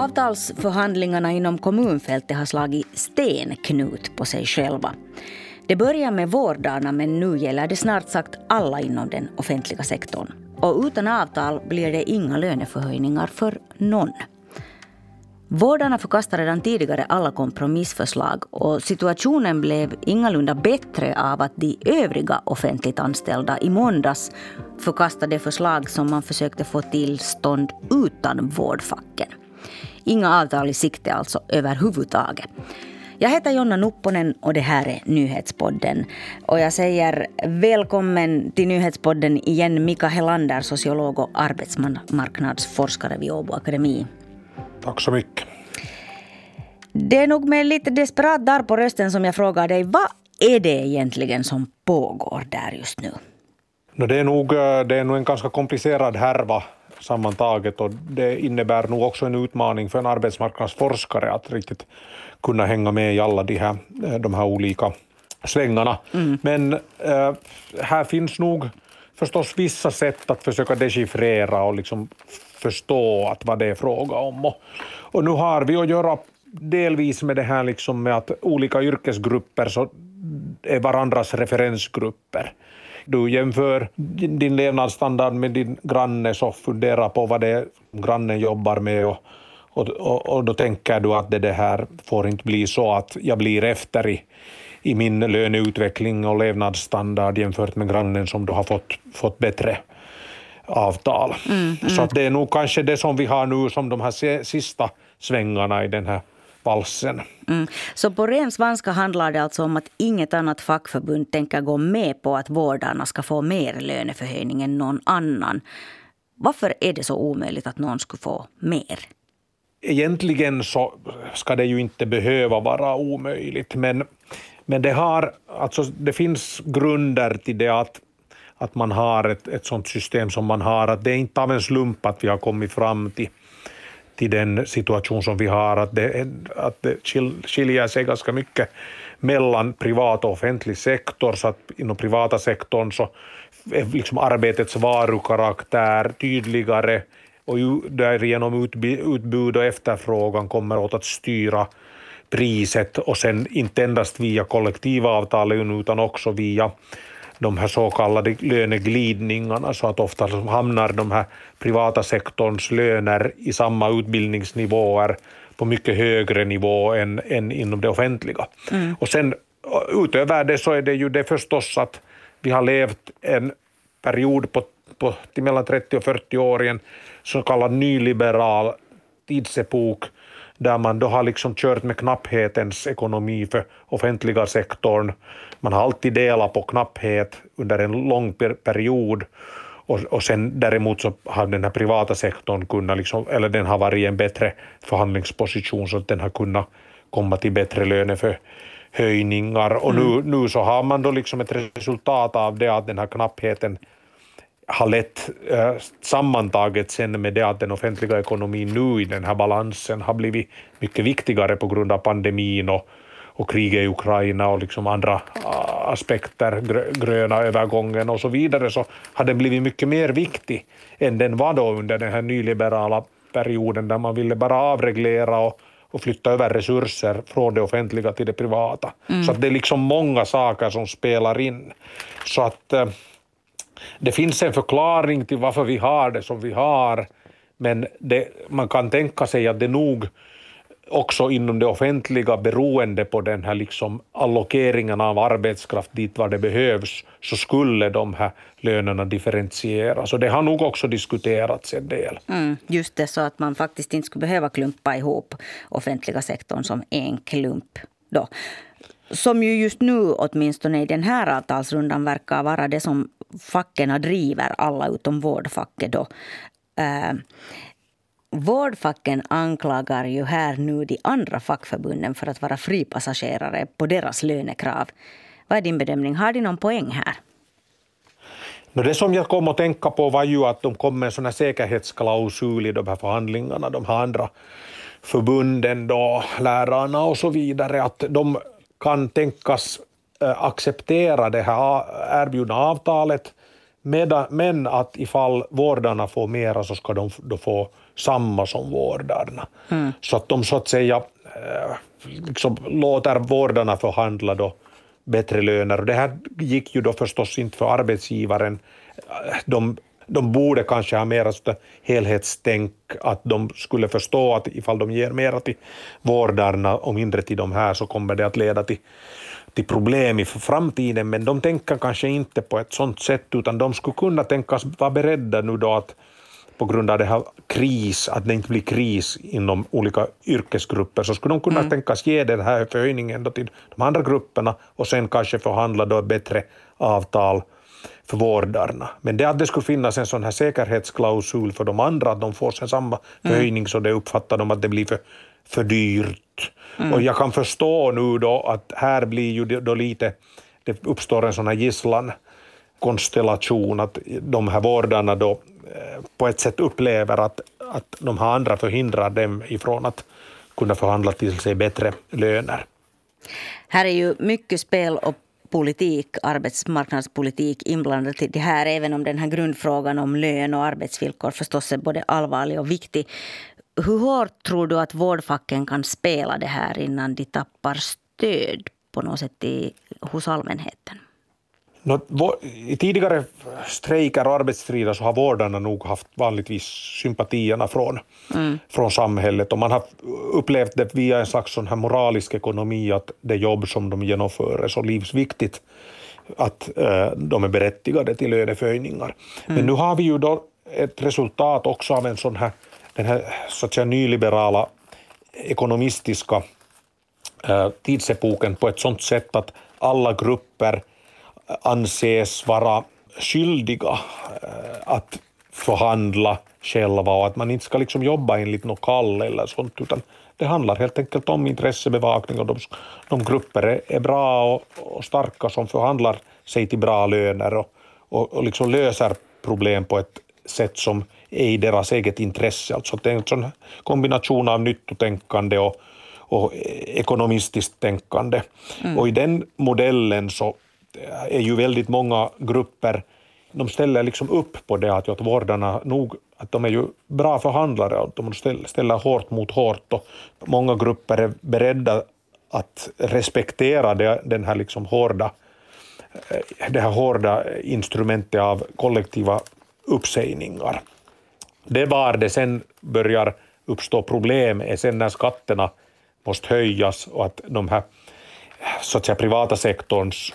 Avtalsförhandlingarna inom kommunfältet har slagit stenknut på sig själva. Det börjar med vårdarna men nu gäller det snart sagt alla inom den offentliga sektorn. Och utan avtal blir det inga löneförhöjningar för någon. Vårdarna förkastade redan tidigare alla kompromissförslag och situationen blev ingalunda bättre av att de övriga offentligt anställda i måndags förkastade förslag som man försökte få till stånd utan vårdfacken. Inga avtal i sikte alltså överhuvudtaget. Jag heter Jonna Nupponen och det här är Nyhetspodden. Och jag säger välkommen till Nyhetspodden igen Mika Helander, sociolog och arbetsmarknadsforskare vid Åbo Akademi. Tack så mycket. Det är nog med lite desperat där på rösten som jag frågar dig. Vad är det egentligen som pågår där just nu? No, det, är nog, eh, det är nog en ganska komplicerad härva sammantaget och det innebär nog också en utmaning för en arbetsmarknadsforskare att riktigt kunna hänga med i alla de här, eh, de här olika svängarna. Mm. Men äh, här finns nog förstås vissa sätt att försöka dechiffrera och liksom förstå att vad det är fråga om. Och, och nu har vi att göra delvis med det här liksom med att olika yrkesgrupper så är varandras referensgrupper. Du jämför din levnadsstandard med din granne så fundera på vad det är grannen jobbar med och, och, och, och då tänker du att det, det här får inte bli så att jag blir efter i, i min löneutveckling och levnadsstandard jämfört med grannen som du har fått, fått bättre avtal. Mm, mm. Så det är nog kanske det som vi har nu som de här sista svängarna i den här valsen. Mm. Så på ren svenska handlar det alltså om att inget annat fackförbund tänker gå med på att vårdarna ska få mer löneförhöjning än någon annan. Varför är det så omöjligt att någon skulle få mer? Egentligen så ska det ju inte behöva vara omöjligt, men, men det, har, alltså det finns grunder till det att att man har ett, ett sånt system som man har, att det är inte av en slump att vi har kommit fram till, till den situation som vi har, att det, att det skiljer sig ganska mycket mellan privat och offentlig sektor, så att inom privata sektorn så eh, är liksom arbetets varukaraktär tydligare och därigenom utbud och efterfrågan kommer åt att styra priset och sen inte endast via kollektivavtalen utan också via de här så kallade löneglidningarna så att ofta hamnar de här privata sektorns löner i samma utbildningsnivåer på mycket högre nivå än, än inom det offentliga. Mm. Och sen utöver det så är det ju det förstås att vi har levt en period på, på till mellan 30 och 40 år i en så kallad nyliberal tidsepok där man då har liksom kört med knapphetens ekonomi för offentliga sektorn. Man har alltid delat på knapphet under en lång period och, och sen däremot så har den här privata sektorn kunnat, liksom, eller den har varit i en bättre förhandlingsposition så att den har kunnat komma till bättre löneförhöjningar. Och nu, mm. nu så har man då liksom ett resultat av det att den här knappheten har lett eh, sammantaget sen med det att den offentliga ekonomin nu i den här balansen har blivit mycket viktigare på grund av pandemin och, och kriget i Ukraina och liksom andra uh, aspekter, gröna övergången och så vidare, så har den blivit mycket mer viktig än den var då under den här nyliberala perioden där man ville bara avreglera och, och flytta över resurser från det offentliga till det privata. Mm. Så att det är liksom många saker som spelar in. Så att uh, det finns en förklaring till varför vi har det som vi har, men det, man kan tänka sig att det nog också inom det offentliga beroende på den här liksom allokeringen av arbetskraft dit var det behövs, så skulle de här lönerna differentieras. Och det har nog också diskuterats en del. Mm, just det, så att man faktiskt inte skulle behöva klumpa ihop offentliga sektorn som en klump. Då. Som ju just nu, åtminstone i den här avtalsrundan, verkar vara det som facken driver, alla utom vårdfacket. Då. Uh, vårdfacken anklagar ju här nu de andra fackförbunden för att vara fripassagerare på deras lönekrav. Vad är din bedömning? Har de någon poäng här? Det som jag kom att tänka på var ju att de kom med en sån här säkerhetsklausul i de här förhandlingarna, de här andra förbunden, då, lärarna och så vidare, att de kan tänkas eh, acceptera det här erbjudna avtalet men att ifall vårdarna får mera så ska de då få samma som vårdarna. Mm. Så att de så att säga eh, liksom låter vårdarna förhandla då bättre löner. Och det här gick ju då förstås inte för arbetsgivaren. De, de borde kanske ha mera helhetstänk, att de skulle förstå att ifall de ger mera till vårdarna och mindre till de här så kommer det att leda till till problem i framtiden, men de tänker kanske inte på ett sånt sätt, utan de skulle kunna tänkas vara beredda nu då att på grund av det här kris, att det inte blir kris inom olika yrkesgrupper, så skulle de kunna mm. tänkas ge den här förhöjningen då till de andra grupperna och sen kanske förhandla då ett bättre avtal för vårdarna. Men det att det skulle finnas en sån här säkerhetsklausul för de andra, att de får sen samma mm. förhöjning, mm. så det uppfattar de att det blir för, för dyrt. Mm. Och jag kan förstå nu då att här blir ju då lite, det uppstår en sån här gisslan konstellation, att de här vårdarna då eh, på ett sätt upplever att, att de här andra förhindrar dem ifrån att kunna förhandla till sig bättre löner. Här är ju mycket spel och politik, arbetsmarknadspolitik inblandat i det här, även om den här grundfrågan om lön och arbetsvillkor förstås är både allvarlig och viktig. Hur hårt tror du att vårdfacken kan spela det här innan de tappar stöd på något sätt i, hos allmänheten? I tidigare strejker och arbetsstrider så har vårdarna nog haft vanligtvis sympatierna från, mm. från samhället och man har upplevt det via en slags sån här moralisk ekonomi att det jobb som de genomför är så livsviktigt att eh, de är berättigade till löneförhöjningar. Mm. Men nu har vi ju då ett resultat också av en sån här, den här så att säga, nyliberala ekonomistiska eh, tidsepoken på ett sånt sätt att alla grupper eh, anses vara skyldiga eh, att förhandla själva och att man inte ska liksom jobba enligt något kall eller sånt, utan det handlar helt enkelt om intressebevakning och de, de grupper är, är bra och, och, starka som förhandlar sig till bra löner och, och, och liksom löser problem på ett sätt som är i deras eget intresse. Alltså det är en sån kombination av nyttotänkande och, och ekonomistiskt tänkande. Mm. Och i den modellen så är ju väldigt många grupper, de ställer liksom upp på det att, att vårdarna nog, att de är ju bra förhandlare, att de ställer hårt mot hårt och många grupper är beredda att respektera det, den här liksom hårda, eh, det här hårda instrumentet av kollektiva uppsägningar. Det var det sen börjar uppstå problem är sen när skatterna måste höjas och att de här så att säga, privata sektorns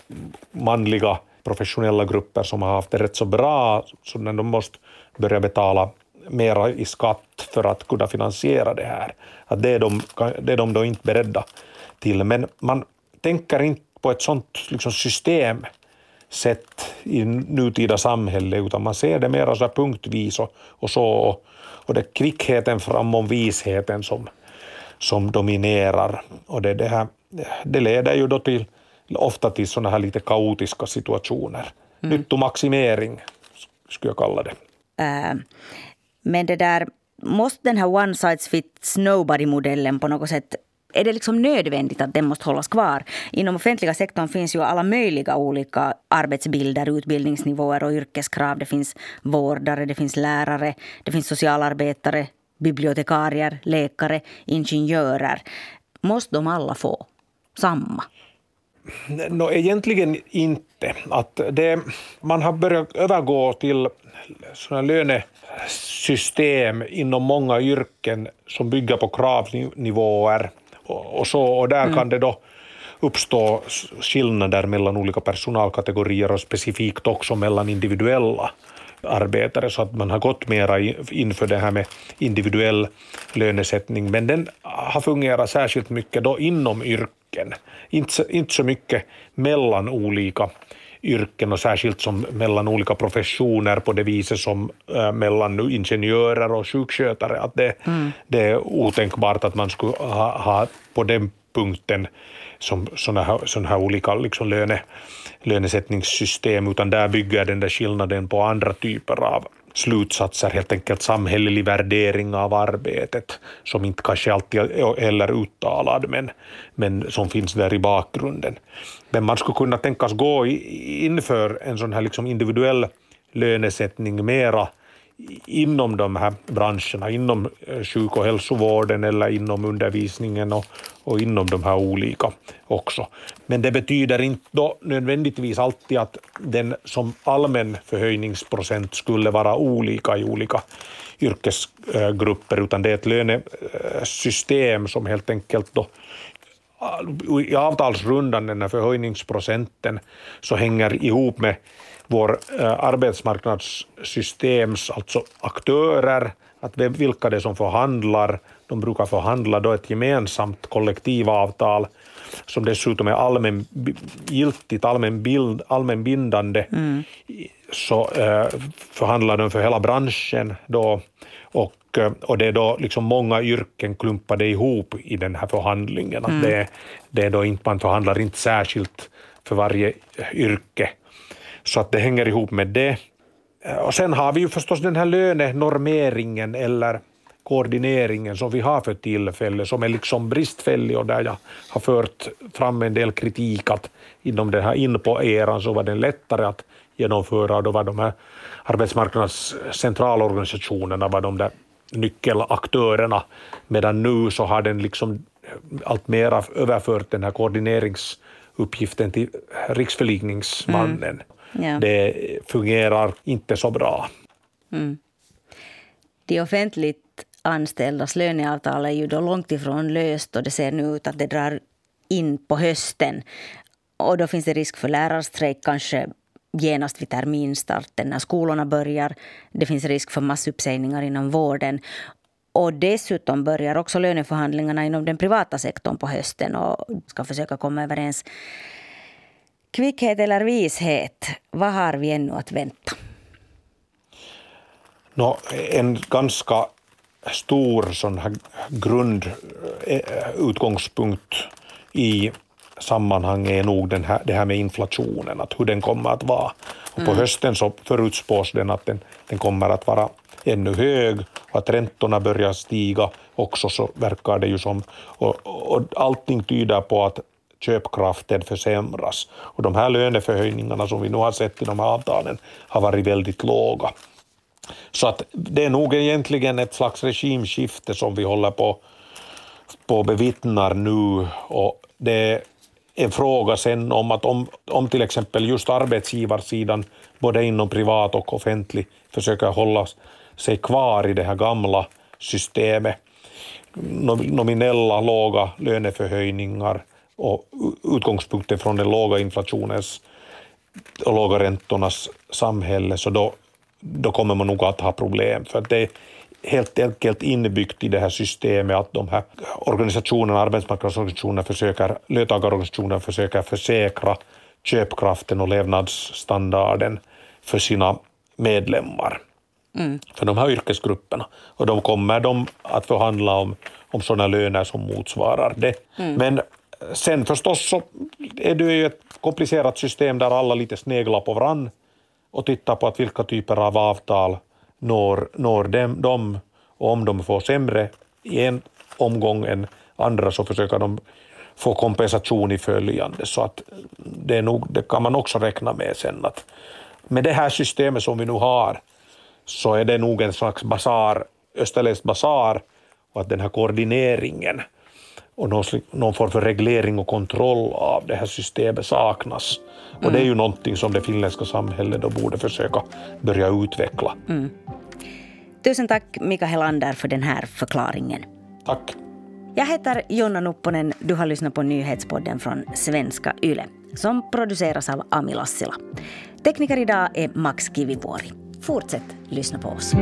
manliga professionella grupper som har haft det rätt så bra, så när de måste börja betala mera i skatt för att kunna finansiera det här. Att det, är de, det är de då inte beredda till. Men man tänker inte på ett sånt liksom system sätt i nutida samhälle, utan man ser det mer så punktvis och, och så. Och, och det är kvickheten framom visheten som, som dominerar. Och det, det, här, det leder ju då till, ofta till sådana här lite kaotiska situationer. Mm. Nyttomaximering skulle jag kalla det. Äh, men det där, måste den här one size fits nobody-modellen på något sätt är det liksom nödvändigt att den måste hållas kvar? Inom offentliga sektorn finns ju alla möjliga olika arbetsbilder, utbildningsnivåer och yrkeskrav. Det finns vårdare, det finns lärare, det finns socialarbetare, bibliotekarier, läkare, ingenjörer. Måste de alla få samma? No, egentligen inte. Att det, man har börjat övergå till såna lönesystem inom många yrken som bygger på kravnivåer och, så, och där mm. kan det då uppstå skillnader mellan olika personalkategorier och specifikt också mellan individuella arbetare så att man har gått mera inför det här med individuell lönesättning. Men den har fungerat särskilt mycket då inom yrken, inte, inte så mycket mellan olika yrken och särskilt som mellan olika professioner på det viset som äh, mellan ingenjörer och sjukskötare. Att det, mm. det är otänkbart att man skulle ha, ha på den punkten som sådana här, såna här olika liksom löne, lönesättningssystem, utan där bygger den där skillnaden på andra typer av slutsatser, helt enkelt samhällelig värdering av arbetet, som inte kanske alltid är heller uttalad, men, men som finns där i bakgrunden. Men man skulle kunna tänkas gå inför en sån här liksom individuell lönesättning mera inom de här branscherna, inom eh, sjuk och hälsovården eller inom undervisningen och, och inom de här olika också. Men det betyder inte då nödvändigtvis alltid att den som allmän förhöjningsprocent skulle vara olika i olika yrkesgrupper, utan det är ett lönesystem som helt enkelt då i avtalsrundan, den här förhöjningsprocenten, så hänger ihop med vår eh, arbetsmarknadssystems alltså aktörer, att vilka det är som förhandlar. De brukar förhandla då ett gemensamt kollektivavtal som dessutom är allmän allmänbindande. Mm. Så eh, förhandlar de för hela branschen då och, eh, och det är då liksom många yrken klumpade ihop i den här förhandlingen. Mm. Att det, det är då inte, man förhandlar inte särskilt för varje yrke så att det hänger ihop med det. Och sen har vi ju förstås den här lönenormeringen eller koordineringen som vi har för tillfället, som är liksom bristfällig och där jag har fört fram en del kritik att inom den här INPO-eran så var den lättare att genomföra och då var de här arbetsmarknadscentralorganisationerna var de där nyckelaktörerna, medan nu så har den liksom alltmer överfört den här koordineringsuppgiften till riksförlikningsmannen. Mm. Ja. Det fungerar inte så bra. Mm. De offentligt anställdas löneavtal är ju då långt ifrån löst och det ser nu ut att det drar in på hösten. Och då finns det risk för lärarstrejk kanske genast vid terminstarten när skolorna börjar. Det finns risk för massuppsägningar inom vården. Och dessutom börjar också löneförhandlingarna inom den privata sektorn på hösten och ska försöka komma överens Kvickhet eller vishet, vad har vi ännu att vänta? No, en ganska stor sån här grundutgångspunkt eh, i sammanhanget är nog den här, det här med inflationen, att hur den kommer att vara. Och på mm. hösten så förutspås den att den, den kommer att vara ännu hög och att räntorna börjar stiga också så verkar det ju som. Och, och allting tyder på att köpkraften försämras. Och de här löneförhöjningarna som vi nu har sett i de här avtalen har varit väldigt låga. Så att det är nog egentligen ett slags regimskifte som vi håller på på bevittnar nu och det är en fråga sen om att om, om till exempel just arbetsgivarsidan, både inom privat och offentlig, försöker hålla sig kvar i det här gamla systemet, nominella låga löneförhöjningar, och utgångspunkten från den låga inflationens och låga räntornas samhälle, så då, då kommer man nog att ha problem. För det är helt enkelt inbyggt i det här systemet att de här organisationerna, arbetsmarknadsorganisationerna, försöker, löntagarorganisationerna försöker försäkra köpkraften och levnadsstandarden för sina medlemmar. Mm. för de här yrkesgrupperna. Och då kommer de att förhandla om, om sådana löner som motsvarar det. Mm. Men Sen förstås så är det ju ett komplicerat system där alla lite sneglar på varann och tittar på att vilka typer av avtal når, når dem, dem och om de får sämre i en omgång än andra så försöker de få kompensation i följande. Så att det, är nog, det kan man också räkna med sen att med det här systemet som vi nu har så är det nog en slags basar, österländsk basar och att den här koordineringen och någon, någon form för reglering och kontroll av det här systemet saknas. Och mm. det är ju någonting som det finländska samhället då borde försöka börja utveckla. Mm. Tusen tack Mika Helander för den här förklaringen. Tack. Jag heter Jonna Nupponen. Du har lyssnat på nyhetspodden från svenska YLE som produceras av Ami Lassila. Tekniker idag är Max Kivivuori. Fortsätt lyssna på oss.